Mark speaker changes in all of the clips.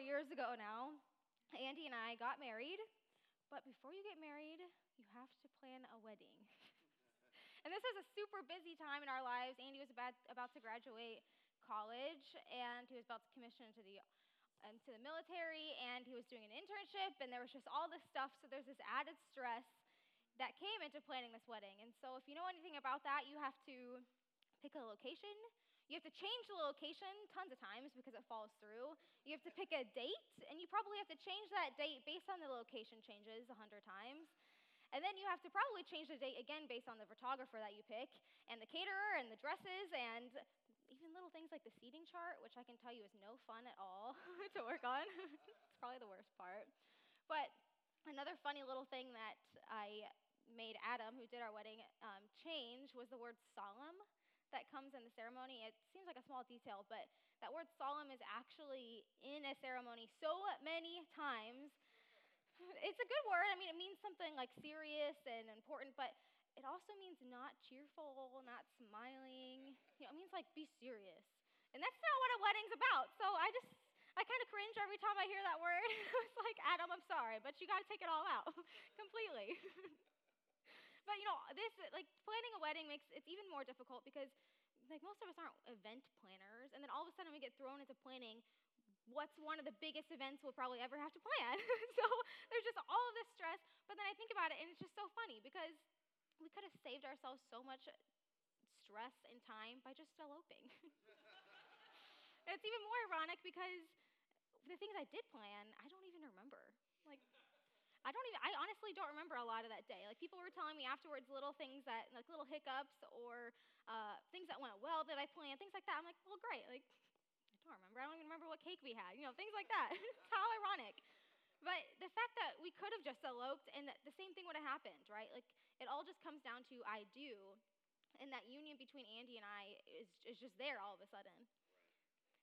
Speaker 1: years ago now, Andy and I got married. But before you get married, you have to plan a wedding. and this was a super busy time in our lives. Andy was about, about to graduate college, and he was about to commission into the into the military, and he was doing an internship, and there was just all this stuff. So there's this added stress that came into planning this wedding. And so if you know anything about that, you have to pick a location. You have to change the location tons of times because it falls through. You have to pick a date, and you probably have to change that date based on the location changes a hundred times. And then you have to probably change the date again based on the photographer that you pick, and the caterer, and the dresses, and even little things like the seating chart, which I can tell you is no fun at all to work on. it's probably the worst part. But another funny little thing that I made Adam, who did our wedding, um, change was the word solemn that comes in the ceremony. It seems like a small detail, but that word solemn is actually in a ceremony so many times it's a good word. I mean, it means something like serious and important, but it also means not cheerful, not smiling. You know, it means like be serious. And that's not what a wedding's about. So I just, I kind of cringe every time I hear that word. it's like, Adam, I'm sorry, but you got to take it all out completely. But you know, this, like, planning a wedding makes it's even more difficult because, like, most of us aren't event planners. And then all of a sudden we get thrown into planning what's one of the biggest events we'll probably ever have to plan. so there's just all of this stress. But then I think about it, and it's just so funny because we could have saved ourselves so much stress and time by just eloping. it's even more ironic because the things I did plan, I don't I don't even, I honestly don't remember a lot of that day. Like, people were telling me afterwards little things that, like little hiccups or uh, things that went well that I planned, things like that. I'm like, well, great. Like, I don't remember. I don't even remember what cake we had. You know, things like that. How ironic. But the fact that we could have just eloped and that the same thing would have happened, right? Like, it all just comes down to I do. And that union between Andy and I is, is just there all of a sudden.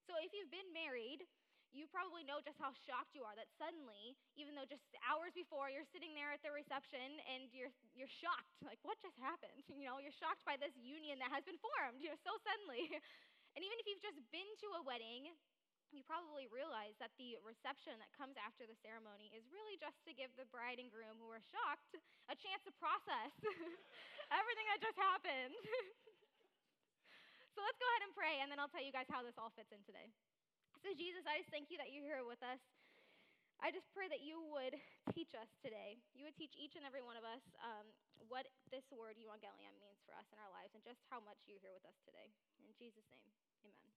Speaker 1: So if you've been married, you probably know just how shocked you are that suddenly, even though just hours before you're sitting there at the reception and you're, you're shocked, like, what just happened? You know, you're shocked by this union that has been formed, you know, so suddenly. And even if you've just been to a wedding, you probably realize that the reception that comes after the ceremony is really just to give the bride and groom who are shocked a chance to process everything that just happened. so let's go ahead and pray, and then I'll tell you guys how this all fits in today. So, Jesus, I just thank you that you're here with us. I just pray that you would teach us today. You would teach each and every one of us um, what this word, euangelion, means for us in our lives and just how much you're here with us today. In Jesus' name. Amen.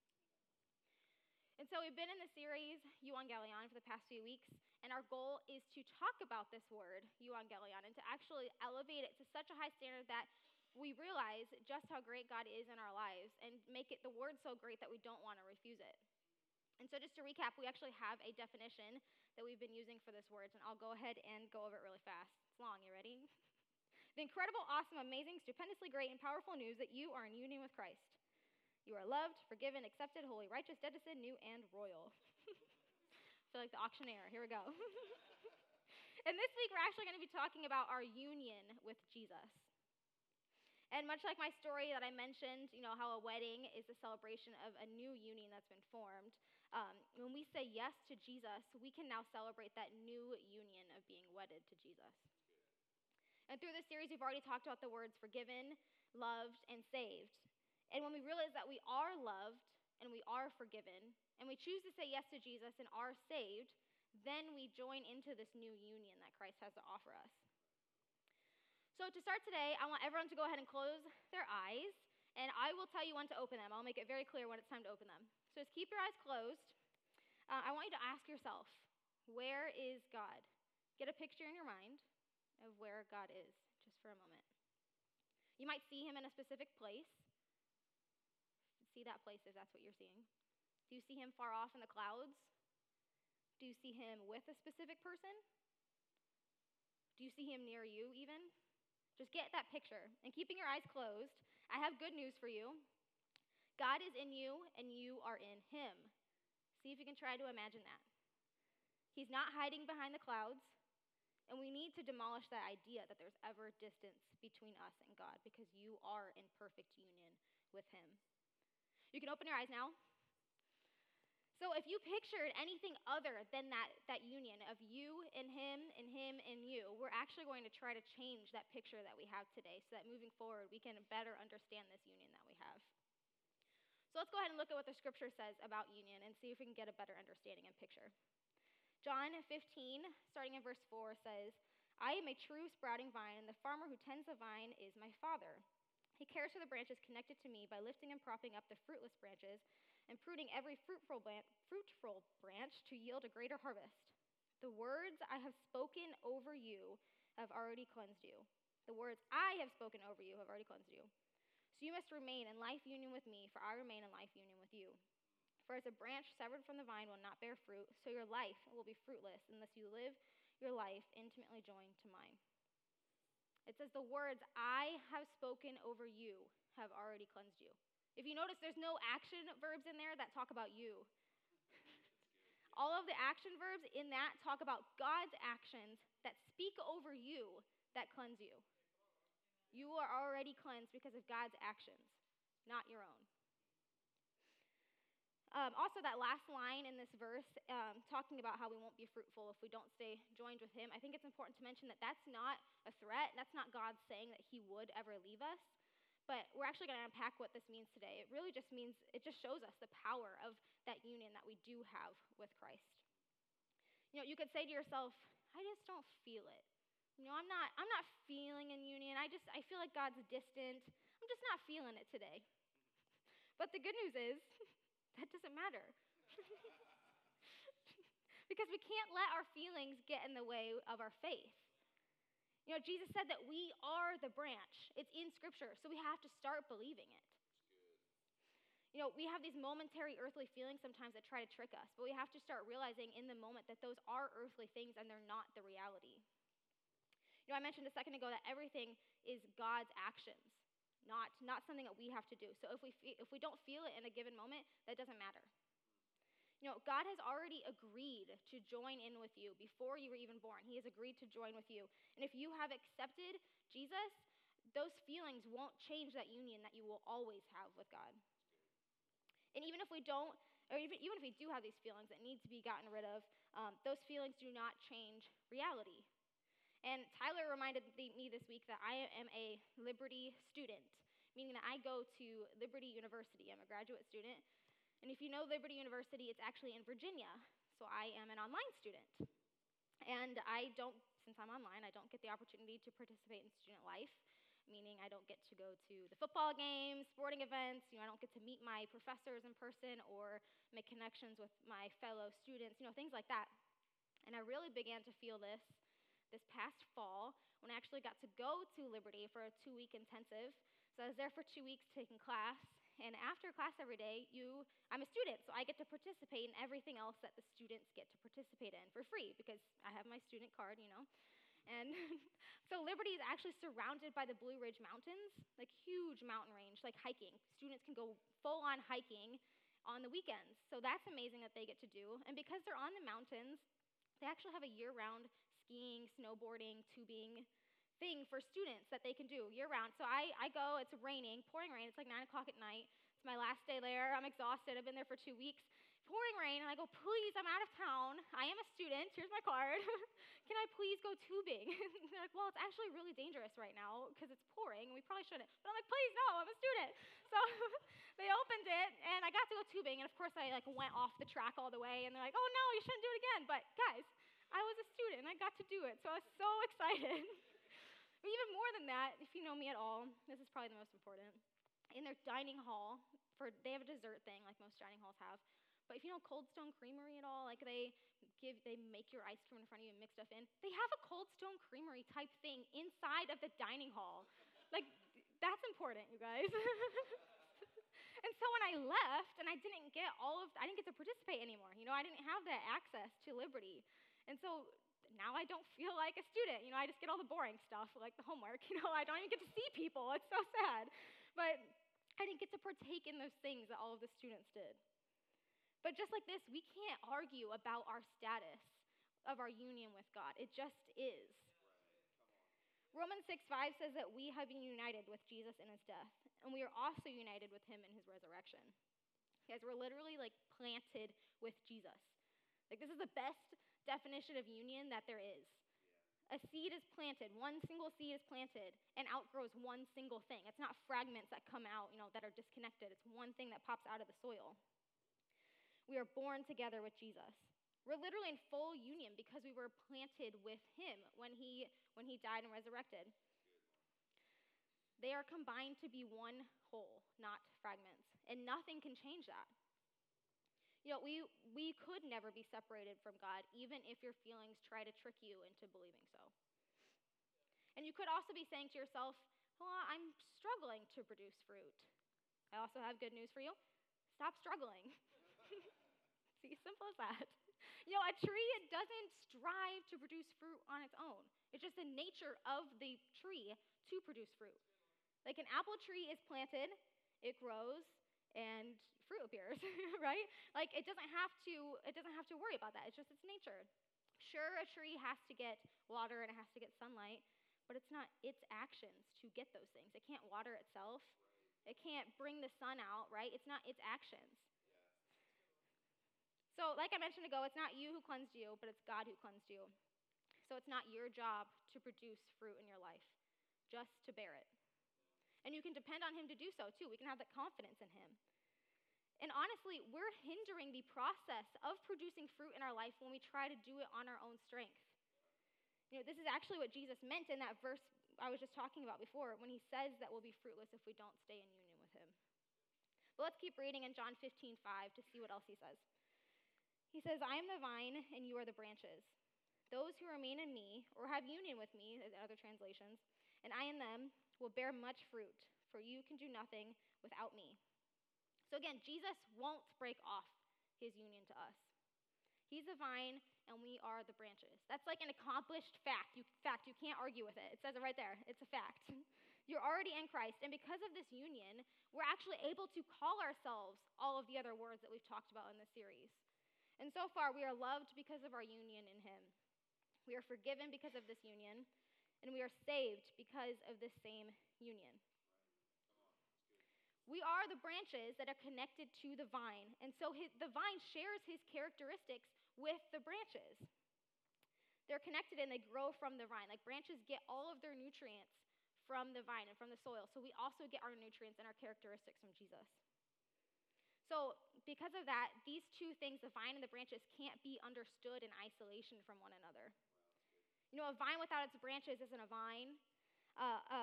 Speaker 1: And so we've been in the series Euangelion for the past few weeks, and our goal is to talk about this word, Euangelion, and to actually elevate it to such a high standard that we realize just how great God is in our lives and make it the word so great that we don't want to refuse it. And so, just to recap, we actually have a definition that we've been using for this word, and I'll go ahead and go over it really fast. It's long, you ready? the incredible, awesome, amazing, stupendously great, and powerful news that you are in union with Christ. You are loved, forgiven, accepted, holy, righteous, sin, new, and royal. I feel like the auctioneer. Here we go. and this week, we're actually going to be talking about our union with Jesus. And much like my story that I mentioned, you know, how a wedding is a celebration of a new union that's been formed, um, when we say yes to Jesus, we can now celebrate that new union of being wedded to Jesus. And through this series, we've already talked about the words forgiven, loved, and saved. And when we realize that we are loved and we are forgiven, and we choose to say yes to Jesus and are saved, then we join into this new union that Christ has to offer us. So, to start today, I want everyone to go ahead and close their eyes, and I will tell you when to open them. I'll make it very clear when it's time to open them. So, just keep your eyes closed. Uh, I want you to ask yourself, where is God? Get a picture in your mind of where God is, just for a moment. You might see him in a specific place see that place if that's what you're seeing? Do you see him far off in the clouds? Do you see him with a specific person? Do you see him near you, even? Just get that picture. And keeping your eyes closed, I have good news for you. God is in you, and you are in him. See if you can try to imagine that. He's not hiding behind the clouds, and we need to demolish that idea that there's ever distance between us and God because you are in perfect union with him. You can open your eyes now. So, if you pictured anything other than that, that union of you and him and him and you, we're actually going to try to change that picture that we have today so that moving forward we can better understand this union that we have. So let's go ahead and look at what the scripture says about union and see if we can get a better understanding and picture. John 15, starting in verse 4, says, I am a true sprouting vine, and the farmer who tends the vine is my Father. He cares for the branches connected to me by lifting and propping up the fruitless branches and pruning every fruitful, fruitful branch to yield a greater harvest. The words I have spoken over you have already cleansed you. The words I have spoken over you have already cleansed you. So you must remain in life union with me, for I remain in life union with you. For as a branch severed from the vine will not bear fruit, so your life will be fruitless unless you live your life intimately joined to mine. It says, The words I have spoken over you have already cleansed you. If you notice, there's no action verbs in there that talk about you. All of the action verbs in that talk about God's actions that speak over you that cleanse you. You are already cleansed because of God's actions, not your own. Um, also, that last line in this verse, um, talking about how we won't be fruitful if we don't stay joined with Him, I think it's important to mention that that's not a threat. That's not God saying that He would ever leave us. But we're actually going to unpack what this means today. It really just means, it just shows us the power of that union that we do have with Christ. You know, you could say to yourself, I just don't feel it. You know, I'm not, I'm not feeling in union. I just, I feel like God's distant. I'm just not feeling it today. But the good news is, that doesn't matter. because we can't let our feelings get in the way of our faith. You know, Jesus said that we are the branch. It's in Scripture, so we have to start believing it. You know, we have these momentary earthly feelings sometimes that try to trick us, but we have to start realizing in the moment that those are earthly things and they're not the reality. Know, I mentioned a second ago that everything is God's actions, not, not something that we have to do. So if we, fe- if we don't feel it in a given moment, that doesn't matter. You know, God has already agreed to join in with you before you were even born. He has agreed to join with you. And if you have accepted Jesus, those feelings won't change that union that you will always have with God. And even if we don't, or even, even if we do have these feelings that need to be gotten rid of, um, those feelings do not change reality. And Tyler reminded me this week that I am a Liberty student, meaning that I go to Liberty University. I'm a graduate student. And if you know Liberty University, it's actually in Virginia. So I am an online student. And I don't, since I'm online, I don't get the opportunity to participate in student life meaning I don't get to go to the football games, sporting events, you know, I don't get to meet my professors in person or make connections with my fellow students, you know, things like that. And I really began to feel this this past fall when I actually got to go to Liberty for a two week intensive. So I was there for two weeks taking class. And after class every day, you, I'm a student, so I get to participate in everything else that the students get to participate in for free because I have my student card, you know. And so Liberty is actually surrounded by the Blue Ridge Mountains, like huge mountain range, like hiking. Students can go full on hiking on the weekends. So that's amazing that they get to do. And because they're on the mountains, they actually have a year round skiing, snowboarding, tubing thing for students that they can do year round. So I, I go, it's raining, pouring rain, it's like 9 o'clock at night. It's my last day there. I'm exhausted. I've been there for two weeks pouring rain, and I go, please, I'm out of town. I am a student. Here's my card. Can I please go tubing? they're like, well, it's actually really dangerous right now because it's pouring. We probably shouldn't. But I'm like, please, no, I'm a student. So they opened it, and I got to go tubing. And of course, I like went off the track all the way, and they're like, oh no, you shouldn't do it again. But guys, I was a student, and I got to do it. So I was so excited. but even more than that, if you know me at all, this is probably the most important. In their dining hall, for they have a dessert thing like most dining halls have. But if you know Cold Stone Creamery at all, like they give, they make your ice cream in front of you and mix stuff in. They have a Cold Stone Creamery type thing inside of the dining hall. Like that's important, you guys. and so when I left and I didn't get all of, I didn't get to participate anymore. You know, I didn't have that access to Liberty. And so now I don't feel like a student. You know, I just get all the boring stuff, like the homework. You know, I don't even get to see people. It's so sad. But I didn't get to partake in those things that all of the students did. But just like this, we can't argue about our status of our union with God. It just is. Romans 6 5 says that we have been united with Jesus in his death, and we are also united with him in his resurrection. Guys, we're literally like planted with Jesus. Like, this is the best definition of union that there is. A seed is planted, one single seed is planted and outgrows one single thing. It's not fragments that come out, you know, that are disconnected. It's one thing that pops out of the soil. We are born together with Jesus. We're literally in full union because we were planted with him when he when he died and resurrected. They are combined to be one whole, not fragments. And nothing can change that. You know, we, we could never be separated from God, even if your feelings try to trick you into believing so. And you could also be saying to yourself, well, I'm struggling to produce fruit. I also have good news for you. Stop struggling. See, simple as that. You know, a tree it doesn't strive to produce fruit on its own. It's just the nature of the tree to produce fruit. Like an apple tree is planted, it grows, and fruit appears, right? Like it doesn't have to it doesn't have to worry about that. It's just its nature. Sure, a tree has to get water and it has to get sunlight, but it's not its actions to get those things. It can't water itself. It can't bring the sun out, right? It's not its actions. So, like I mentioned ago, it's not you who cleansed you, but it's God who cleansed you. So, it's not your job to produce fruit in your life, just to bear it. And you can depend on Him to do so too. We can have that confidence in Him. And honestly, we're hindering the process of producing fruit in our life when we try to do it on our own strength. You know, this is actually what Jesus meant in that verse I was just talking about before when he says that we'll be fruitless if we don't stay in union with him. But let's keep reading in John 15, 5 to see what else he says. He says, I am the vine and you are the branches. Those who remain in me or have union with me, in other translations, and I in them will bear much fruit, for you can do nothing without me. So again, Jesus won't break off his union to us. He's the vine and we are the branches. That's like an accomplished fact. You, fact, you can't argue with it. It says it right there. It's a fact. You're already in Christ. And because of this union, we're actually able to call ourselves all of the other words that we've talked about in this series. And so far, we are loved because of our union in Him. We are forgiven because of this union, and we are saved because of this same union. We are the branches that are connected to the vine. And so his, the vine shares his characteristics with the branches. They're connected and they grow from the vine. Like branches get all of their nutrients from the vine and from the soil. So we also get our nutrients and our characteristics from Jesus. So, because of that, these two things, the vine and the branches, can't be understood in isolation from one another. You know, a vine without its branches isn't a vine. Uh, a,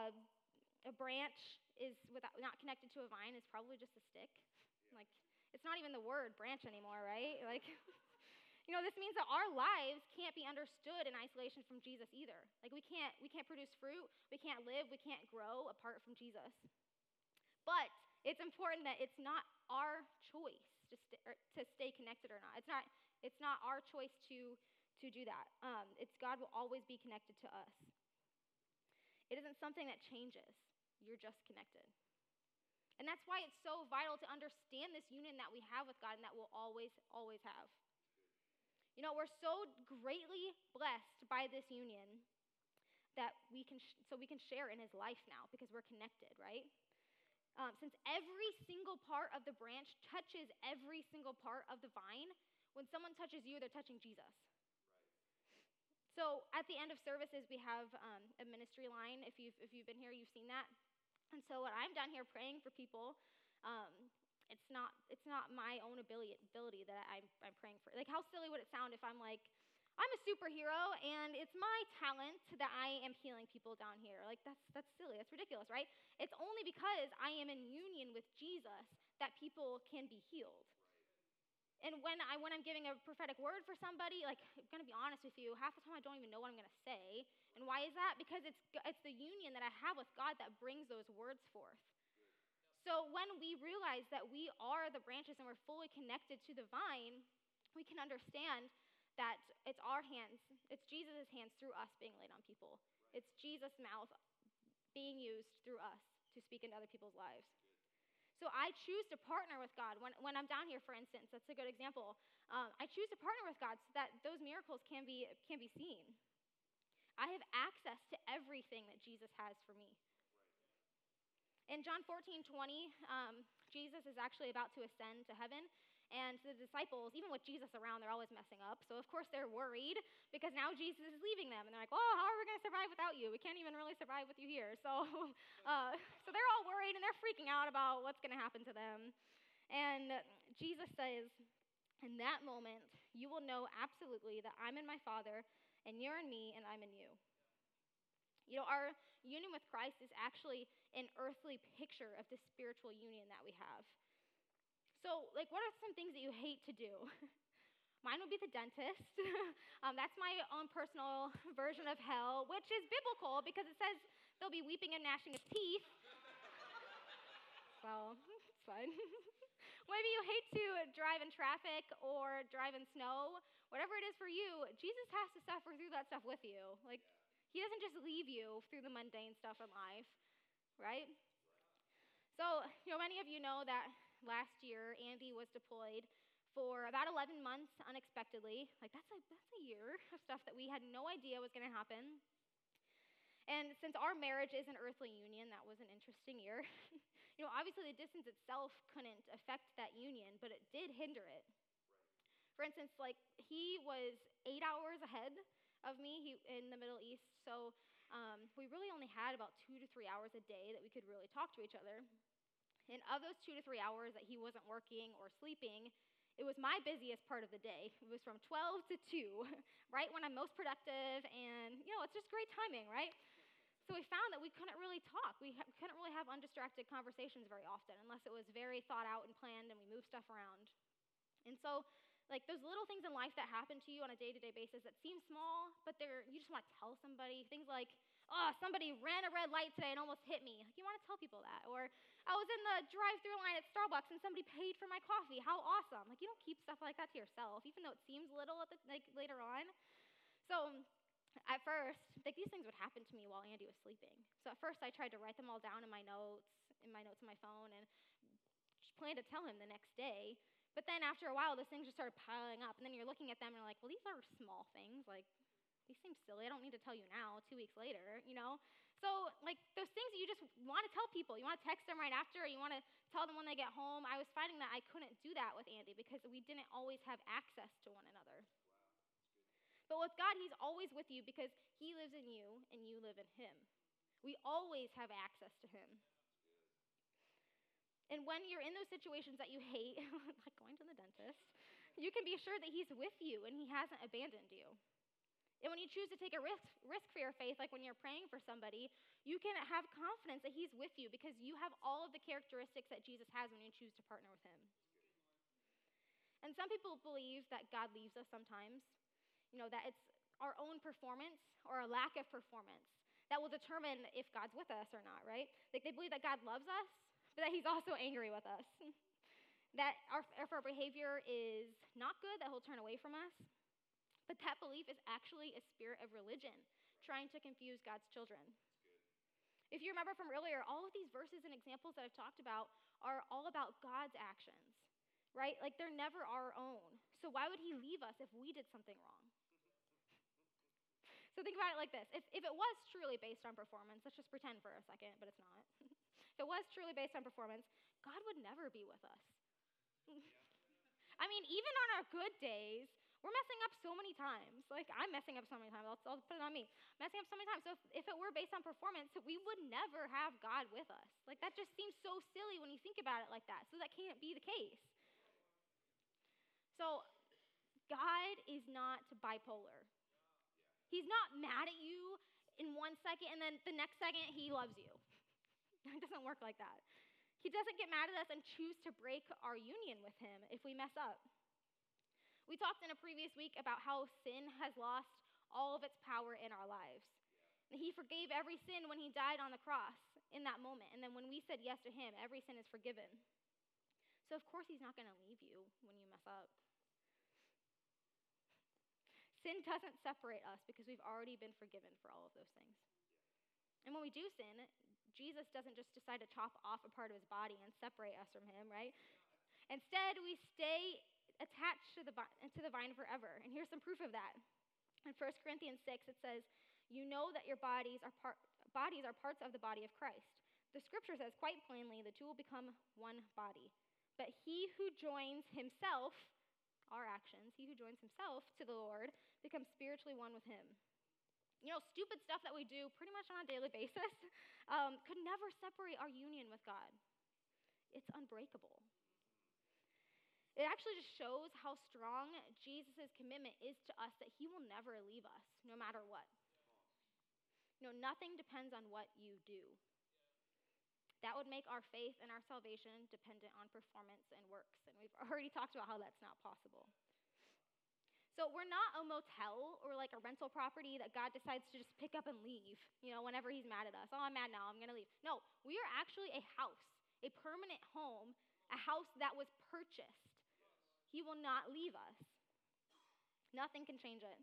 Speaker 1: a branch is without, not connected to a vine is probably just a stick. Yeah. Like, it's not even the word branch anymore, right? Like, you know, this means that our lives can't be understood in isolation from Jesus either. Like, we can't, we can't produce fruit, we can't live, we can't grow apart from Jesus. But it's important that it's not our choice to, st- to stay connected or not. It's not, it's not our choice to, to do that. Um, it's God will always be connected to us. It isn't something that changes. You're just connected. And that's why it's so vital to understand this union that we have with God and that we'll always, always have. You know, we're so greatly blessed by this union that we can, sh- so we can share in his life now because we're connected, right? Um, since every single part of the branch touches every single part of the vine, when someone touches you, they're touching Jesus. So at the end of services, we have um, a ministry line. If you've, if you've been here, you've seen that. And so when I'm down here praying for people, um, it's not it's not my own ability ability that I'm, I'm praying for. Like how silly would it sound if I'm like, I'm a superhero and it's my talent that I am healing people down here. Like that's that's silly. That's ridiculous, right? It's only because I am in union with Jesus that people can be healed. And when I when I'm giving a prophetic word for somebody, like I'm gonna be honest with you, half the time I don't even know what I'm gonna say. And why is that? Because it's it's the union that I have with God that brings those words forth. So when we realize that we are the branches and we're fully connected to the vine, we can understand that it's our hands, it's Jesus' hands through us being laid on people. It's Jesus' mouth being used through us to speak into other people's lives. So I choose to partner with God. When, when I'm down here, for instance, that's a good example. Um, I choose to partner with God so that those miracles can be, can be seen. I have access to everything that Jesus has for me. In John 14, 20, um, Jesus is actually about to ascend to heaven. And the disciples, even with Jesus around, they're always messing up. So, of course, they're worried because now Jesus is leaving them. And they're like, oh, how are we going to survive without you? We can't even really survive with you here. So, uh, so they're all worried and they're freaking out about what's going to happen to them. And Jesus says, in that moment, you will know absolutely that I'm in my Father, and you're in me, and I'm in you. You know, our union with Christ is actually an earthly picture of the spiritual union that we have. So, like, what are some things that you hate to do? Mine would be the dentist. um, that's my own personal version of hell, which is biblical because it says they'll be weeping and gnashing of teeth. so, it's fun. Maybe you hate to drive in traffic or drive in snow. Whatever it is for you, Jesus has to suffer through that stuff with you. Like, he doesn't just leave you through the mundane stuff in life, right? So, you know, many of you know that last year Andy was deployed for about 11 months unexpectedly. Like, that's a, that's a year of stuff that we had no idea was going to happen. And since our marriage is an earthly union, that was an interesting year. you know, obviously the distance itself couldn't affect that union, but it did hinder it. For instance, like he was eight hours ahead of me he, in the Middle East, so um, we really only had about two to three hours a day that we could really talk to each other. And of those two to three hours that he wasn't working or sleeping, it was my busiest part of the day. It was from 12 to 2, right when I'm most productive, and you know, it's just great timing, right? So we found that we couldn't really talk. We ha- couldn't really have undistracted conversations very often unless it was very thought out and planned and we moved stuff around. And so, like those little things in life that happen to you on a day-to-day basis that seem small, but they're you just want to tell somebody. Things like, "Oh, somebody ran a red light today and almost hit me." Like you want to tell people that. Or, "I was in the drive-through line at Starbucks and somebody paid for my coffee. How awesome!" Like you don't keep stuff like that to yourself, even though it seems little at the, like later on. So at first, like these things would happen to me while Andy was sleeping. So at first, I tried to write them all down in my notes, in my notes on my phone, and planned to tell him the next day. But then after a while, those things just started piling up, and then you're looking at them and you're like, well, these are small things. Like these seem silly. I don't need to tell you now. Two weeks later, you know. So like those things that you just want to tell people. You want to text them right after. Or you want to tell them when they get home. I was finding that I couldn't do that with Andy because we didn't always have access to one another. But with God, He's always with you because He lives in you and you live in Him. We always have access to Him. And when you're in those situations that you hate, like going to the dentist, you can be sure that He's with you and He hasn't abandoned you. And when you choose to take a risk, risk for your faith, like when you're praying for somebody, you can have confidence that He's with you because you have all of the characteristics that Jesus has when you choose to partner with Him. And some people believe that God leaves us sometimes, you know, that it's our own performance or a lack of performance that will determine if God's with us or not, right? Like they believe that God loves us, but that He's also angry with us. that our, if our behavior is not good, that He'll turn away from us. But that belief is actually a spirit of religion trying to confuse God's children. If you remember from earlier, all of these verses and examples that I've talked about are all about God's actions, right? Like they're never our own. So why would He leave us if we did something wrong? So think about it like this if, if it was truly based on performance, let's just pretend for a second, but it's not. if it was truly based on performance, God would never be with us. I mean, even on our good days, we're messing up so many times. Like, I'm messing up so many times. I'll, I'll put it on me. Messing up so many times. So, if, if it were based on performance, we would never have God with us. Like, that just seems so silly when you think about it like that. So, that can't be the case. So, God is not bipolar. He's not mad at you in one second and then the next second he loves you. It doesn't work like that. He doesn't get mad at us and choose to break our union with him if we mess up. We talked in a previous week about how sin has lost all of its power in our lives. He forgave every sin when he died on the cross in that moment. And then when we said yes to him, every sin is forgiven. So, of course, he's not going to leave you when you mess up. Sin doesn't separate us because we've already been forgiven for all of those things. And when we do sin, Jesus doesn't just decide to chop off a part of his body and separate us from him, right? Instead, we stay attached to the, to the vine forever. And here's some proof of that. In 1 Corinthians 6, it says, You know that your bodies are, part, bodies are parts of the body of Christ. the scripture says quite plainly the two will become one body. But he who joins himself, our actions, he who joins himself to the Lord becomes spiritually one with him. You know, stupid stuff that we do pretty much on a daily basis um, could never separate our union with God. It's unbreakable. It actually just shows how strong Jesus' commitment is to us that he will never leave us, no matter what. You know, nothing depends on what you do. That would make our faith and our salvation dependent on performance and works. And we've already talked about how that's not possible. So we're not a motel or like a rental property that God decides to just pick up and leave, you know, whenever he's mad at us. Oh, I'm mad now, I'm going to leave. No, we are actually a house, a permanent home, a house that was purchased. He will not leave us. Nothing can change it.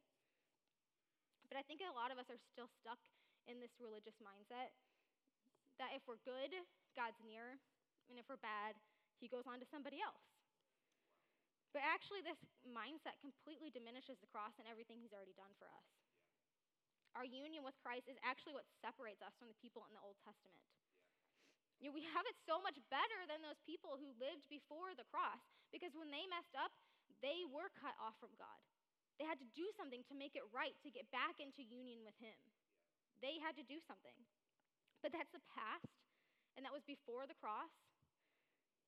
Speaker 1: But I think a lot of us are still stuck in this religious mindset that if we're good, God's near, and if we're bad, He goes on to somebody else. But actually, this mindset completely diminishes the cross and everything He's already done for us. Our union with Christ is actually what separates us from the people in the Old Testament. You know, we have it so much better than those people who lived before the cross because when they messed up, they were cut off from God. They had to do something to make it right, to get back into union with Him. They had to do something. But that's the past, and that was before the cross.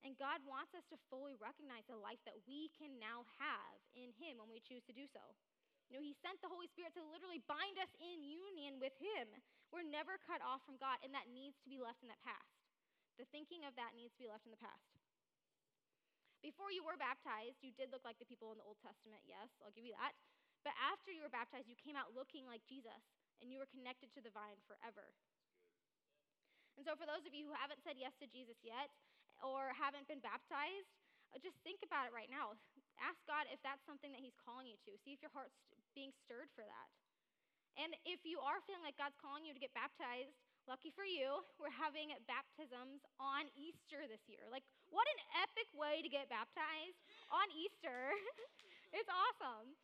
Speaker 1: And God wants us to fully recognize the life that we can now have in Him when we choose to do so. You know, He sent the Holy Spirit to literally bind us in union with Him. We're never cut off from God, and that needs to be left in that past. The thinking of that needs to be left in the past. Before you were baptized, you did look like the people in the Old Testament, yes, I'll give you that. But after you were baptized, you came out looking like Jesus, and you were connected to the vine forever. And so, for those of you who haven't said yes to Jesus yet, or haven't been baptized, uh, just think about it right now. Ask God if that's something that He's calling you to. See if your heart's being stirred for that. And if you are feeling like God's calling you to get baptized, Lucky for you, we're having baptisms on Easter this year. Like, what an epic way to get baptized on Easter! it's awesome.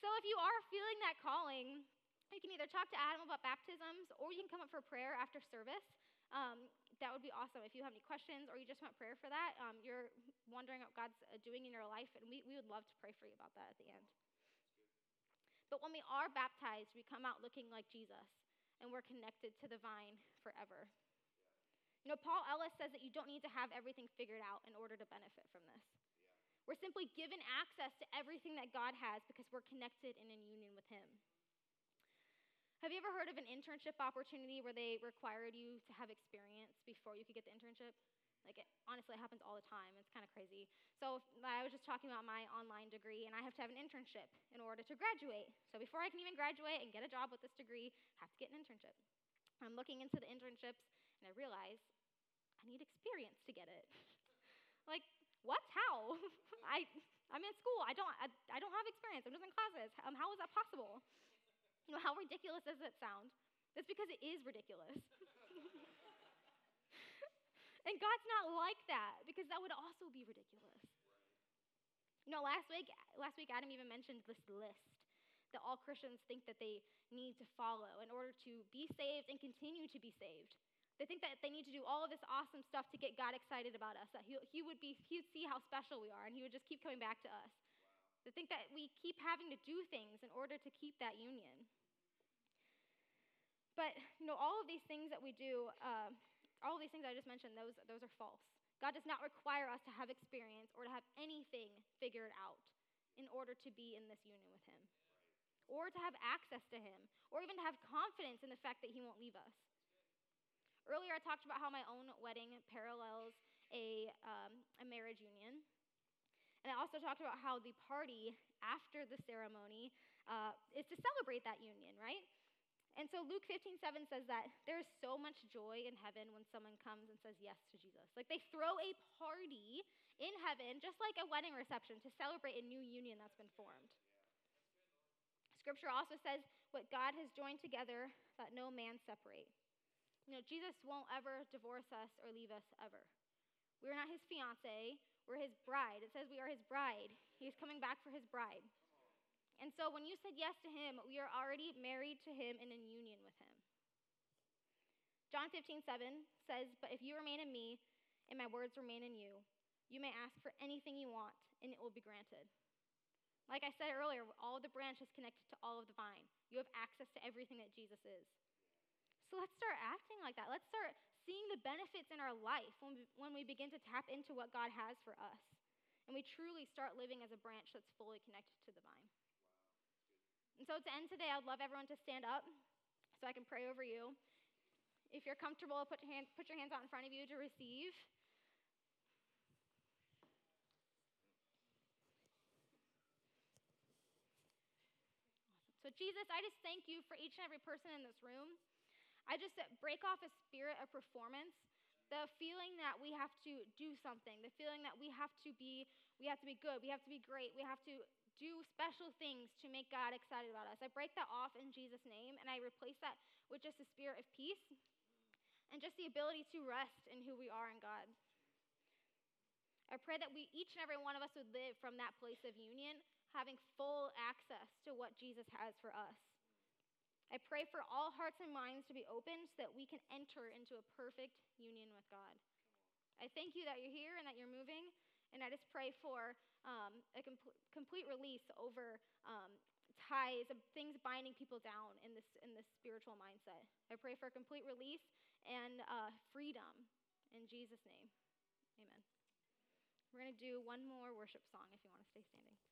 Speaker 1: So, if you are feeling that calling, you can either talk to Adam about baptisms or you can come up for prayer after service. Um, that would be awesome. If you have any questions or you just want prayer for that, um, you're wondering what God's uh, doing in your life, and we, we would love to pray for you about that at the end. But when we are baptized, we come out looking like Jesus and we're connected to the vine forever. You know, Paul Ellis says that you don't need to have everything figured out in order to benefit from this. We're simply given access to everything that God has because we're connected and in union with Him. Have you ever heard of an internship opportunity where they required you to have experience before you could get the internship? Like, it honestly it happens all the time. It's kind of crazy. So, I was just talking about my online degree, and I have to have an internship in order to graduate. So, before I can even graduate and get a job with this degree, I have to get an internship. I'm looking into the internships, and I realize I need experience to get it. like, what? How? I, I'm in school. I don't, I, I don't have experience. I'm just in classes. Um, how is that possible? You know, how ridiculous does it sound? That's because it is ridiculous. And God's not like that because that would also be ridiculous. You know, last week, last week Adam even mentioned this list that all Christians think that they need to follow in order to be saved and continue to be saved. They think that they need to do all of this awesome stuff to get God excited about us, that he, he would be, he'd see how special we are, and he would just keep coming back to us. Wow. They think that we keep having to do things in order to keep that union. But, you know, all of these things that we do, uh, all of these things I just mentioned, those, those are false. God does not require us to have experience or to have anything figured out in order to be in this union with Him, or to have access to Him, or even to have confidence in the fact that He won't leave us. Earlier, I talked about how my own wedding parallels a, um, a marriage union. And I also talked about how the party after the ceremony uh, is to celebrate that union, right? And so Luke 15, 7 says that there's so much joy in heaven when someone comes and says yes to Jesus. Like they throw a party in heaven, just like a wedding reception, to celebrate a new union that's been formed. Scripture also says, what God has joined together, let no man separate. You know, Jesus won't ever divorce us or leave us ever. We're not his fiance, we're his bride. It says we are his bride. He's coming back for his bride. And so when you said yes to him, we are already married to him and in union with him. John 15, 7 says, But if you remain in me and my words remain in you, you may ask for anything you want and it will be granted. Like I said earlier, all the branches connected to all of the vine. You have access to everything that Jesus is. So let's start acting like that. Let's start seeing the benefits in our life when we, when we begin to tap into what God has for us. And we truly start living as a branch that's fully connected to the vine. And so to end today, I'd love everyone to stand up so I can pray over you. If you're comfortable, put your, hand, put your hands out in front of you to receive. So, Jesus, I just thank you for each and every person in this room. I just break off a spirit of performance, the feeling that we have to do something, the feeling that we have to be, we have to be good, we have to be great, we have to do special things to make God excited about us. I break that off in Jesus' name, and I replace that with just a spirit of peace and just the ability to rest in who we are in God. I pray that we, each and every one of us, would live from that place of union having full access to what Jesus has for us. I pray for all hearts and minds to be open so that we can enter into a perfect union with God. I thank you that you're here and that you're moving, and I just pray for um, a com- complete release over um, ties, of things binding people down in this, in this spiritual mindset. I pray for a complete release and uh, freedom in Jesus' name. Amen. We're going to do one more worship song if you want to stay standing.